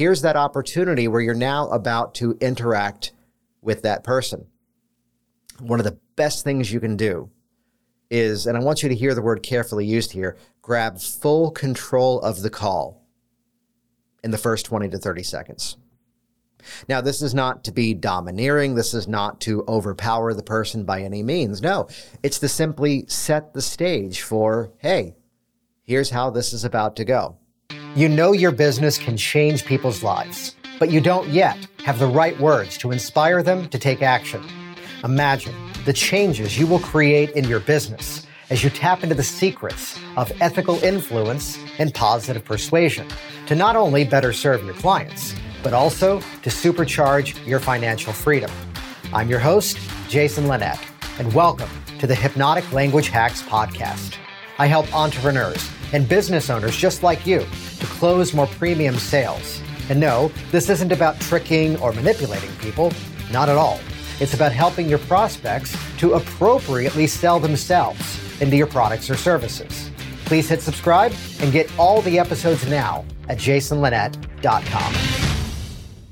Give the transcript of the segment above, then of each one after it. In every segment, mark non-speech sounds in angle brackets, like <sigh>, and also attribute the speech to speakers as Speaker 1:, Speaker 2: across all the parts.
Speaker 1: here's that opportunity where you're now about to interact with that person. One of the best things you can do is, and I want you to hear the word carefully used here, grab full control of the call in the first 20 to 30 seconds. Now, this is not to be domineering. This is not to overpower the person by any means. No, it's to simply set the stage for, hey, here's how this is about to go. You know your business can change people's lives, but you don't yet have the right words to inspire them to take action. Imagine the changes you will create in your business as you tap into the secrets of ethical influence and positive persuasion to not only better serve your clients, but also to supercharge your financial freedom. I'm your host, Jason Linett, and welcome to the Hypnotic Language Hacks Podcast. I help entrepreneurs and business owners just like you close more premium sales. And no, this isn't about tricking or manipulating people, not at all. It's about helping your prospects to appropriately sell themselves into your products or services. Please hit subscribe and get all the episodes now at jasonlinett.com.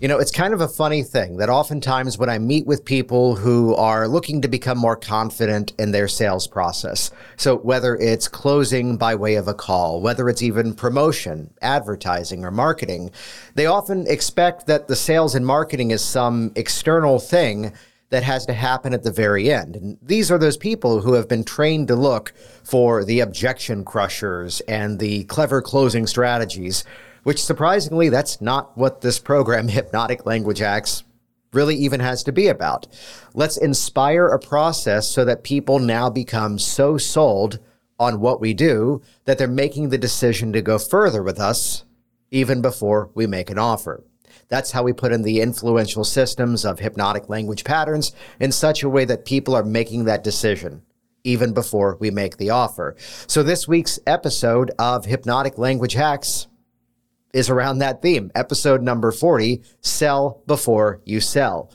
Speaker 1: You know, it's kind of a funny thing that oftentimes when I meet with people who are looking to become more confident in their sales process, so whether it's closing by way of a call, whether it's even promotion, advertising, or marketing, they often expect that the sales and marketing is some external thing that has to happen at the very end. And these are those people who have been trained to look for the objection crushers and the clever closing strategies which surprisingly, that's not what this program, <laughs> Hypnotic Language Hacks, really even has to be about. Let's inspire a process so that people now become so sold on what we do that they're making the decision to go further with us even before we make an offer. That's how we put in the influential systems of hypnotic language patterns in such a way that people are making that decision even before we make the offer. So, this week's episode of Hypnotic Language Hacks is around that theme. Episode number 40 Sell Before You Sell.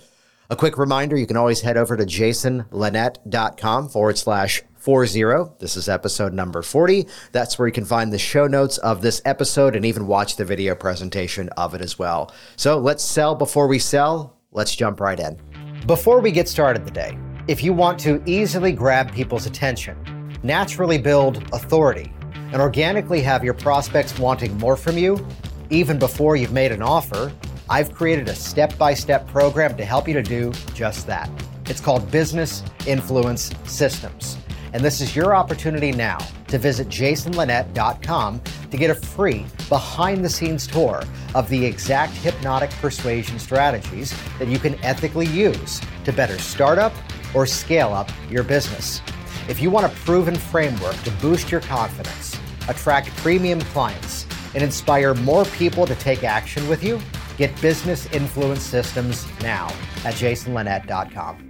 Speaker 1: A quick reminder you can always head over to jasonlinett.com forward slash 40. This is episode number 40. That's where you can find the show notes of this episode and even watch the video presentation of it as well. So let's sell before we sell. Let's jump right in. Before we get started today, if you want to easily grab people's attention, naturally build authority, and organically have your prospects wanting more from you, even before you've made an offer, I've created a step by step program to help you to do just that. It's called Business Influence Systems. And this is your opportunity now to visit jasonlinett.com to get a free behind the scenes tour of the exact hypnotic persuasion strategies that you can ethically use to better start up or scale up your business. If you want a proven framework to boost your confidence, attract premium clients, and inspire more people to take action with you, get Business Influence Systems now at jasonlinett.com.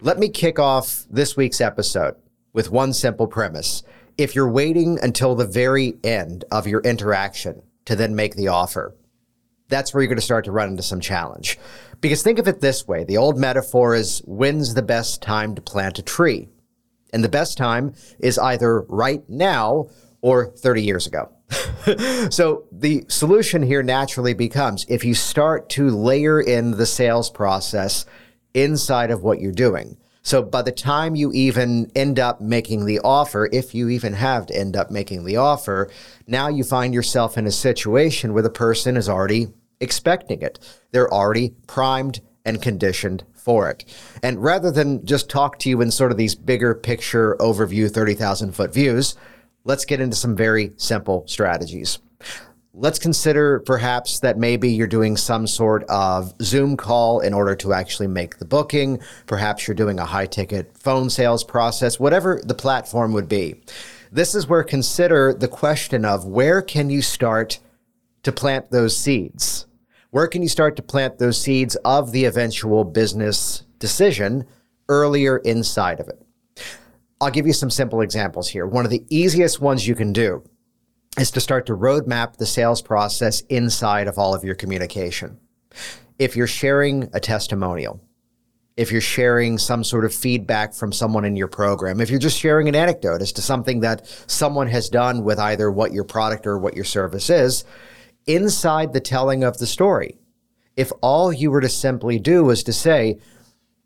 Speaker 1: Let me kick off this week's episode with one simple premise. If you're waiting until the very end of your interaction to then make the offer, that's where you're going to start to run into some challenge. Because think of it this way the old metaphor is when's the best time to plant a tree? And the best time is either right now or 30 years ago. <laughs> so the solution here naturally becomes if you start to layer in the sales process inside of what you're doing. So by the time you even end up making the offer, if you even have to end up making the offer, now you find yourself in a situation where the person is already expecting it. They're already primed and conditioned for it. And rather than just talk to you in sort of these bigger picture overview, 30,000 foot views, let's get into some very simple strategies. Let's consider perhaps that maybe you're doing some sort of Zoom call in order to actually make the booking. Perhaps you're doing a high ticket phone sales process, whatever the platform would be. This is where consider the question of where can you start to plant those seeds? Where can you start to plant those seeds of the eventual business decision earlier inside of it? I'll give you some simple examples here. One of the easiest ones you can do is to start to roadmap the sales process inside of all of your communication. If you're sharing a testimonial, if you're sharing some sort of feedback from someone in your program, if you're just sharing an anecdote as to something that someone has done with either what your product or what your service is, inside the telling of the story. If all you were to simply do was to say,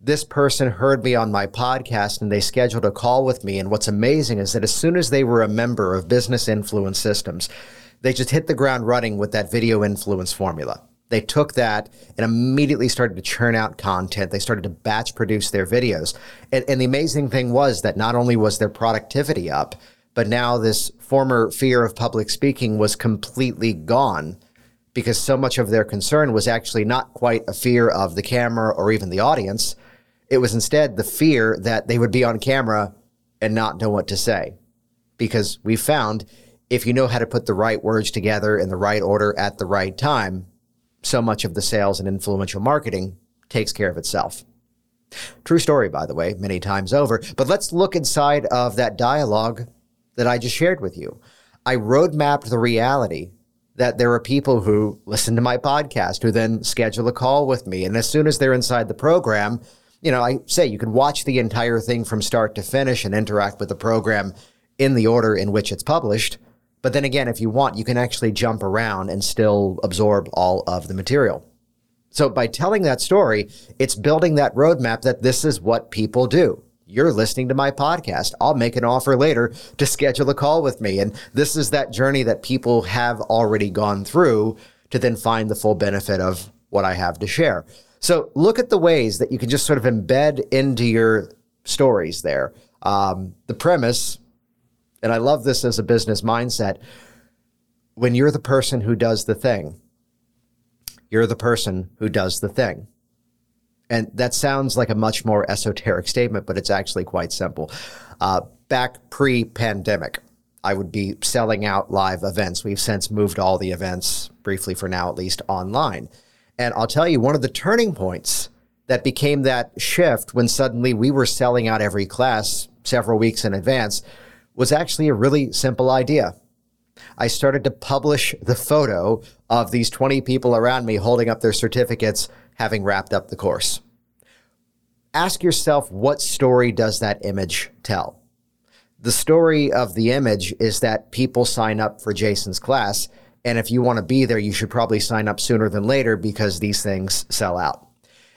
Speaker 1: this person heard me on my podcast and they scheduled a call with me. And what's amazing is that as soon as they were a member of Business Influence Systems, they just hit the ground running with that video influence formula. They took that and immediately started to churn out content. They started to batch produce their videos. And, and, the amazing thing was that not only was their productivity up, but now this former fear of public speaking was completely gone because so much of their concern was actually not quite a fear of the camera or even the audience. It was instead the fear that they would be on camera and not know what to say. Because we found if you know how to put the right words together in the right order at the right time, so much of the sales and influential marketing takes care of itself. True story, by the way, many times over. But let's look inside of that dialogue that I just shared with you. I roadmapped the reality that there are people who listen to my podcast who then schedule a call with me. And as soon as they're inside the program, you know, I say you can watch the entire thing from start to finish and interact with the program in the order in which it's published. But then again, if you want, you can actually jump around and still absorb all of the material. So by telling that story, it's building that roadmap that this is what people do. You're listening to my podcast. I'll make an offer later to schedule a call with me. And this is that journey that people have already gone through to then find the full benefit of what I have to share. So look at the ways that you can just sort of embed into your stories there. Um, the premise and I love this as a business mindset. When you're the person who does the thing, you're the person who does the thing. And that sounds like a much more esoteric statement, but it's actually quite simple. Uh, back pre pandemic, I would be selling out live events. We've since moved all the events, briefly for now at least, online. And I'll tell you, one of the turning points that became that shift when suddenly we were selling out every class several weeks in advance was actually a really simple idea. I started to publish the photo of these 20 people around me holding up their certificates, having wrapped up the course. Ask yourself, what story does that image tell? The story of the image is that people sign up for Jason's class. And if you want to be there, you should probably sign up sooner than later because these things sell out.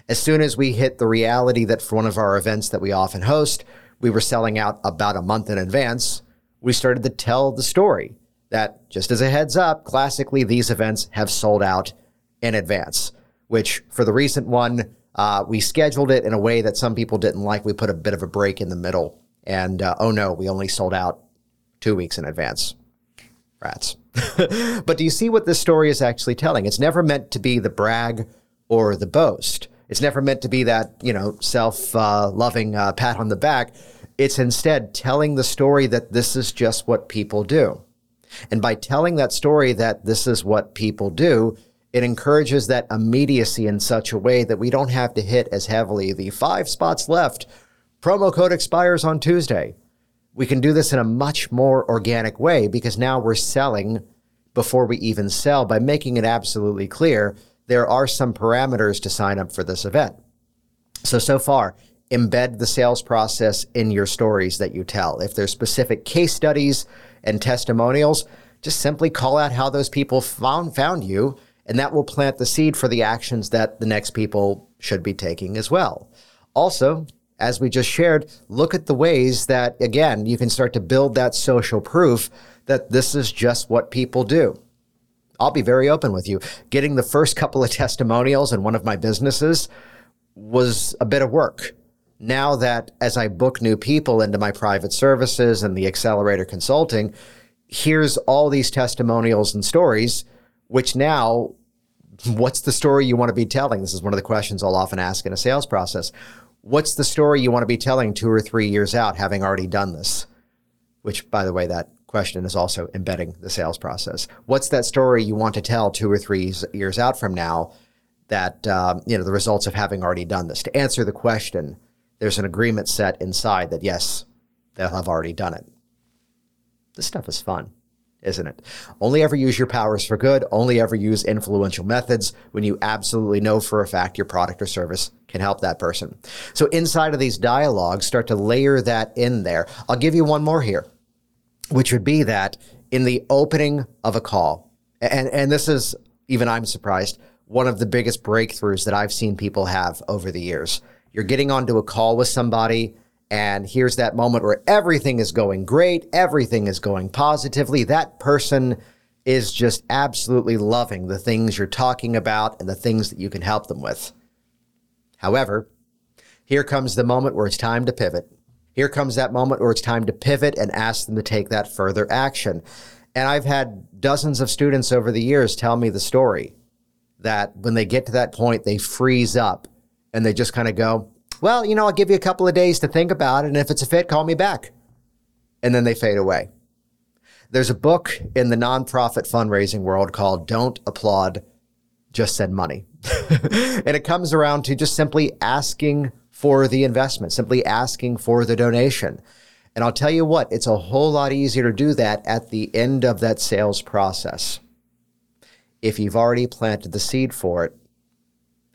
Speaker 1: As soon as we hit the reality that for one of our events that we often host, we were selling out about a month in advance, we started to tell the story that just as a heads up, classically, these events have sold out in advance, which for the recent one, uh, we scheduled it in a way that some people didn't like. We put a bit of a break in the middle. And uh, oh no, we only sold out two weeks in advance. Rats. <laughs> but do you see what this story is actually telling? It's never meant to be the brag or the boast. It's never meant to be that, you know, self uh, loving uh, pat on the back. It's instead telling the story that this is just what people do. And by telling that story that this is what people do, it encourages that immediacy in such a way that we don't have to hit as heavily the five spots left. Promo code expires on Tuesday. We can do this in a much more organic way because now we're selling before we even sell by making it absolutely clear there are some parameters to sign up for this event. So, so far, embed the sales process in your stories that you tell. If there's specific case studies and testimonials, just simply call out how those people found, found you, and that will plant the seed for the actions that the next people should be taking as well. Also, as we just shared, look at the ways that, again, you can start to build that social proof that this is just what people do. I'll be very open with you. Getting the first couple of <laughs> testimonials in one of my businesses was a bit of work. Now that as I book new people into my private services and the accelerator consulting, here's all these testimonials and stories, which now, what's the story you want to be telling? This is one of the questions I'll often ask in a sales process. What's the story you want to be telling two or three years out, having already done this? Which, by the way, that question is also embedding the sales process. What's that story you want to tell two or three years out from now that, um, you know, the results of having already done this? To answer the question, there's an agreement set inside that, yes, they'll have already done it. This stuff is fun, isn't it? Only ever use your powers for good. Only ever use influential methods when you absolutely know for a fact your product or service can help that person. So inside of these dialogues, start to layer that in there. I'll give you one more here which would be that in the opening of a call, And and this is even I'm surprised one of the biggest breakthroughs that I've seen people have over the years. You're getting onto a call with somebody and here's that moment where everything is going great, everything is going positively. That person is just absolutely loving the things you're talking about and the things that you can help them with. However, here comes the moment where it's time to pivot. Here comes that moment where it's time to pivot and ask them to take that further action. And I've had dozens of students over the years tell me the story that when they get to that point, they freeze up and they just kind of go, Well, you know, I'll give you a couple of days to think about it. And if it's a fit, call me back. And then they fade away. There's a book in the nonprofit fundraising world called Don't Applaud, Just Send Money. <laughs> and it comes around to just simply asking for the investment, simply asking for the donation. And I'll tell you what, it's a whole lot easier to do that at the end of that sales process if you've already planted the seed for it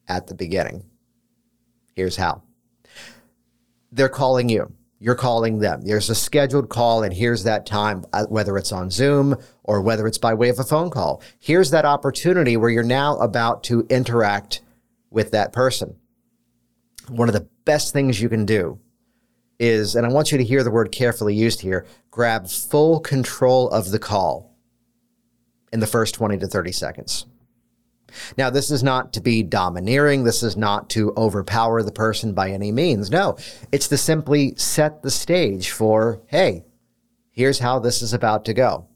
Speaker 1: at the beginning. Here's how they're calling you. You're calling them. There's a scheduled call, and here's that time, uh, whether it's on Zoom or whether it's by way of a phone call. Here's that opportunity where you're now about to interact with that person. One of the best things you can do is, and I want you to hear the word carefully used here, grab full control of the call in the first 20 to 30 seconds. Now, this is not to be domineering. This is not to overpower the person by any means. No, it's to simply set the stage for, hey, here's how this is about to go.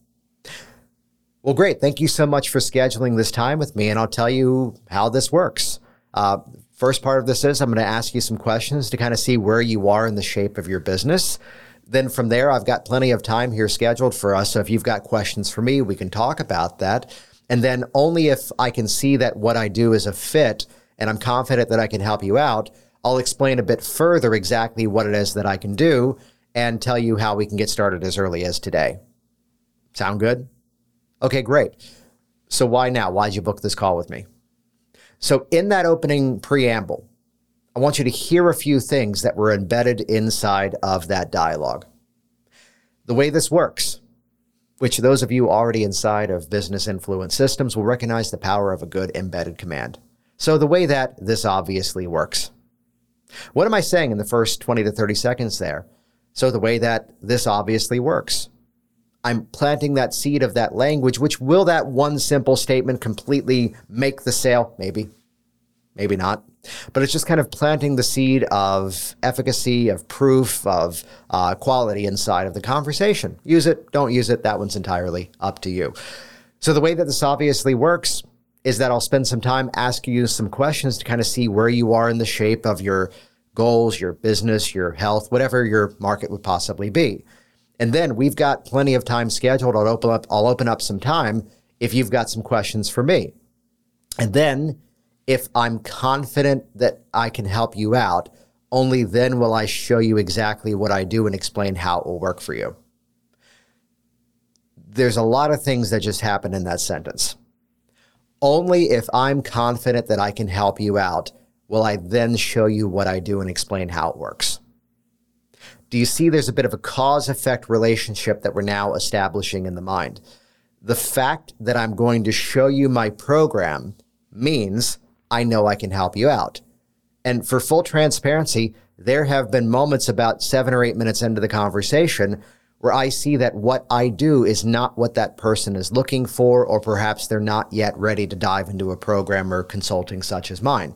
Speaker 1: Well, great. Thank you so much for scheduling this time with me, and I'll tell you how this works. Uh, first part of this is I'm going to ask you some questions to kind of see where you are in the shape of your business then from there, I've got plenty of time here scheduled for us. So if you've got questions for me, we can talk about that. And then only if I can see that what I do is a fit and I'm confident that I can help you out, I'll explain a bit further exactly what it is that I can do and tell you how we can get started as early as today. Sound good? Okay, great. So why now? Why'd you book this call with me? So in that opening preamble, I want you to hear a few things that were embedded inside of that dialogue. The way this works, which those of you already inside of business influence systems will recognize the power of a good embedded command. So, the way that this obviously works. What am I saying in the first 20 to 30 seconds there? So, the way that this obviously works. I'm planting that seed of that language, which will that one simple statement completely make the sale? Maybe, maybe not. But it's just kind of planting the seed of efficacy, of proof, of uh, quality inside of the conversation. Use it, don't use it. That one's entirely up to you. So the way that this obviously works is that I'll spend some time asking you some questions to kind of see where you are in the shape of your goals, your business, your health, whatever your market would possibly be. And then we've got plenty of time scheduled. I'll open up, I'll open up some time if you've got some questions for me. And then if I'm confident that I can help you out, only then will I show you exactly what I do and explain how it will work for you. There's a lot of things that just happen in that sentence. Only if I'm confident that I can help you out will I then show you what I do and explain how it works. Do you see there's a bit of a cause effect relationship that we're now establishing in the mind? The fact that I'm going to show you my program means I know I can help you out. And for full transparency, there have been moments about seven or eight minutes into the conversation where I see that what I do is not what that person is looking for, or perhaps they're not yet ready to dive into a program or consulting such as mine.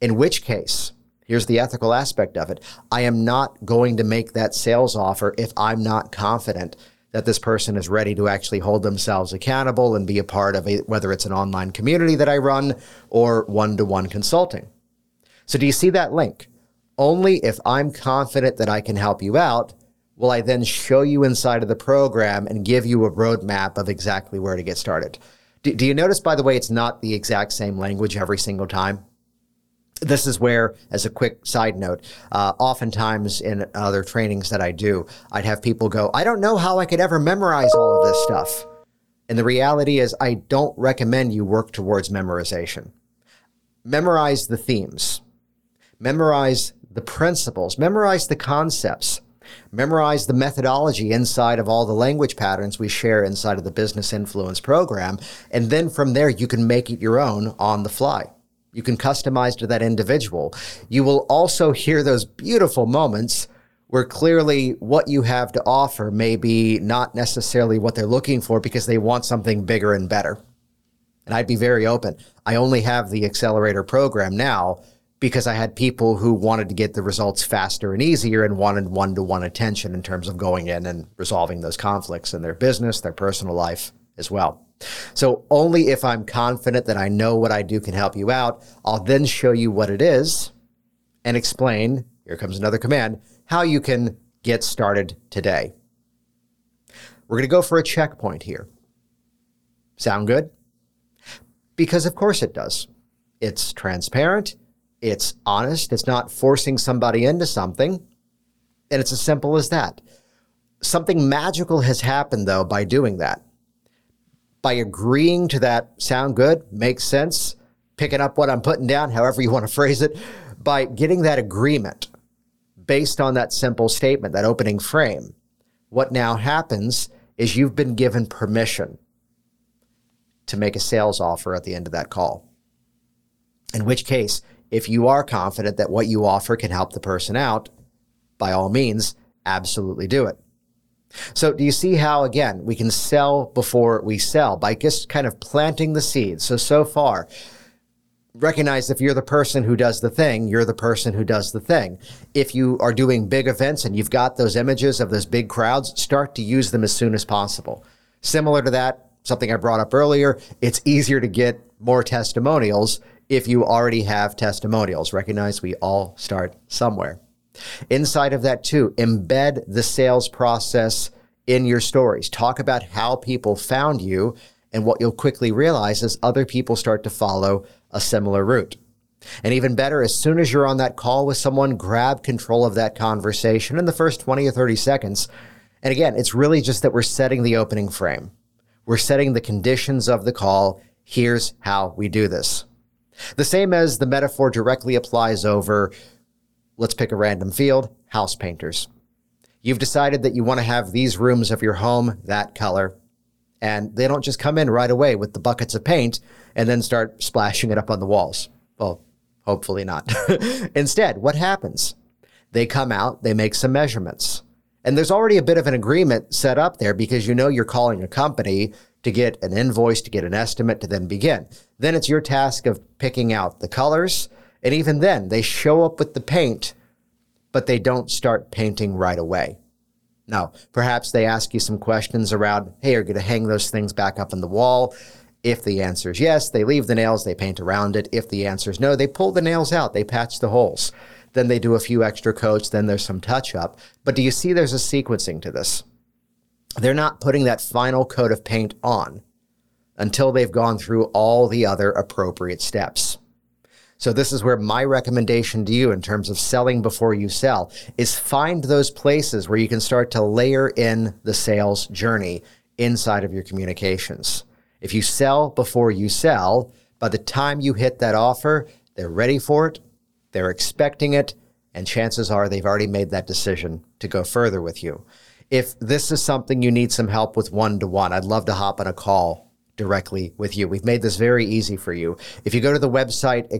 Speaker 1: In which case, here's the ethical aspect of it I am not going to make that sales offer if I'm not confident that this person is ready to actually hold themselves accountable and be a part of a, whether it's an online community that I run or one to one consulting. So, do you see that link? Only if I'm confident that I can help you out will I then show you inside of the program and give you a roadmap of exactly where to get started. Do, do you notice, by the way, it's not the exact same language every single time? This is where, as a quick side note, uh, oftentimes in other trainings that I do, I'd have people go, I don't know how I could ever memorize all of this stuff. And the reality is, I don't recommend you work towards memorization. Memorize the themes, memorize the principles, memorize the concepts. Memorize the methodology inside of all the language patterns we share inside of the Business Influence program. And then from there, you can make it your own on the fly. You can customize to that individual. You will also hear those beautiful moments where clearly what you have to offer may be not necessarily what they're looking for because they want something bigger and better. And I'd be very open. I only have the accelerator program now because I had people who wanted to get the results faster and easier and wanted one to one attention in terms of going in and resolving those conflicts in their business, their personal life as well. So only if I'm confident that I know what I do can help you out, I'll then show you what it is and explain. Here comes another command how you can get started today. We're going to go for a checkpoint here. Sound good? Because of course it does. It's transparent, it's honest, it's not forcing somebody into something, and it's as simple as that. Something magical has happened though by doing that. By agreeing to that sound good, makes sense, picking up what I'm putting down, however you want to <laughs> phrase it, by getting that agreement based on that simple statement, that opening frame, what now happens is you've been given permission to make a sales offer at the end of that call. In which case, if you are confident that what you offer can help the person out, by all means, absolutely do it. So, do you see how, again, we can sell before we sell by just kind of planting the seeds? So, so far, recognize if you're the person who does the thing, you're the person who does the thing. If you are doing big events and you've got those images of those big crowds, start to use them as soon as possible. Similar to that, something I brought up earlier, it's easier to get more testimonials if you already have testimonials. Recognize we all start somewhere. Inside of that, too, embed the sales process in your stories. Talk about how people found you. And what you'll quickly realize is other people start to follow a similar route. And even better, as soon as you're on that call with someone, grab control of that conversation in the first 20 or 30 seconds. And again, it's really just that we're setting the opening frame. We're setting the conditions of the call. Here's how we do this. The same as the metaphor directly applies over, let's pick a random field, house painters. You've decided that you want to have these rooms of your home that color, and they don't just come in right away with the buckets of paint and then start splashing it up on the walls. Well, hopefully not. <laughs> Instead, what happens? They come out, they make some measurements. And there's already a bit of an agreement set up there because you know you're calling a company to get an invoice, to get an estimate, to then begin. Then it's your task of picking out the colors. And even then, they show up with the paint, but they don't start painting right away. Now, perhaps they ask you some questions around, hey, are you going to hang those things back up on the wall? If the answer is yes, they leave the nails, they paint around it. If the answer is no, they pull the nails out, they patch the holes. Then they do a few extra coats, then there's some touch up. But do you see there's a sequencing to this? They're not putting that final coat of paint on until they've gone through all the other appropriate steps. So this is where my recommendation to you in terms of selling before you sell is find those places where you can start to layer in the sales journey inside of your communications. If you sell before you sell, by the time you hit that offer, they're ready for it, they're expecting it, and chances are they've already made that decision to go further with you. If this is something you need some help with one to one, I'd love to hop on a call directly with you. We've made this very easy for you. If you go to the website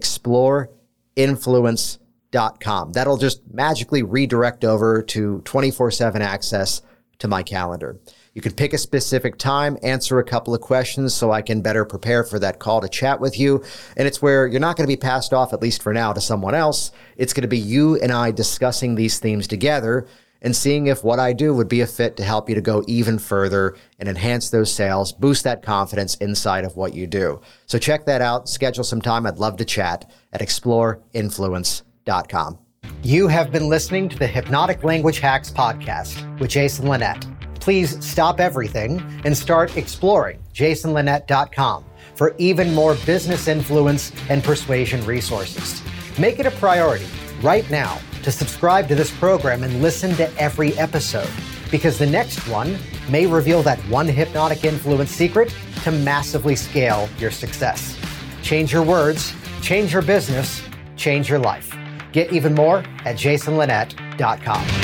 Speaker 1: exploreinfluence.com, that'll just magically redirect over to 24 7 access to my calendar. You can pick a specific time, answer a couple of questions so I can better prepare for that call to chat with you. And it's where you're not going to be passed off, at least for now, to someone else. It's going to be you and I discussing these themes together and seeing if what I do would be a fit to help you to go even further and enhance those sales, boost that confidence inside of what you do. So check that out. Schedule some time. I'd love to chat at exploreinfluence.com. You have been listening to the Hypnotic Language Hacks podcast with Jason Linett please stop everything and start exploring jasonlinett.com for even more business influence and persuasion resources. Make it a priority right now to subscribe to this program and listen to every episode because the next one may reveal that one hypnotic influence secret to massively scale your success. Change your words, change your business, change your life. Get even more at jasonlinett.com.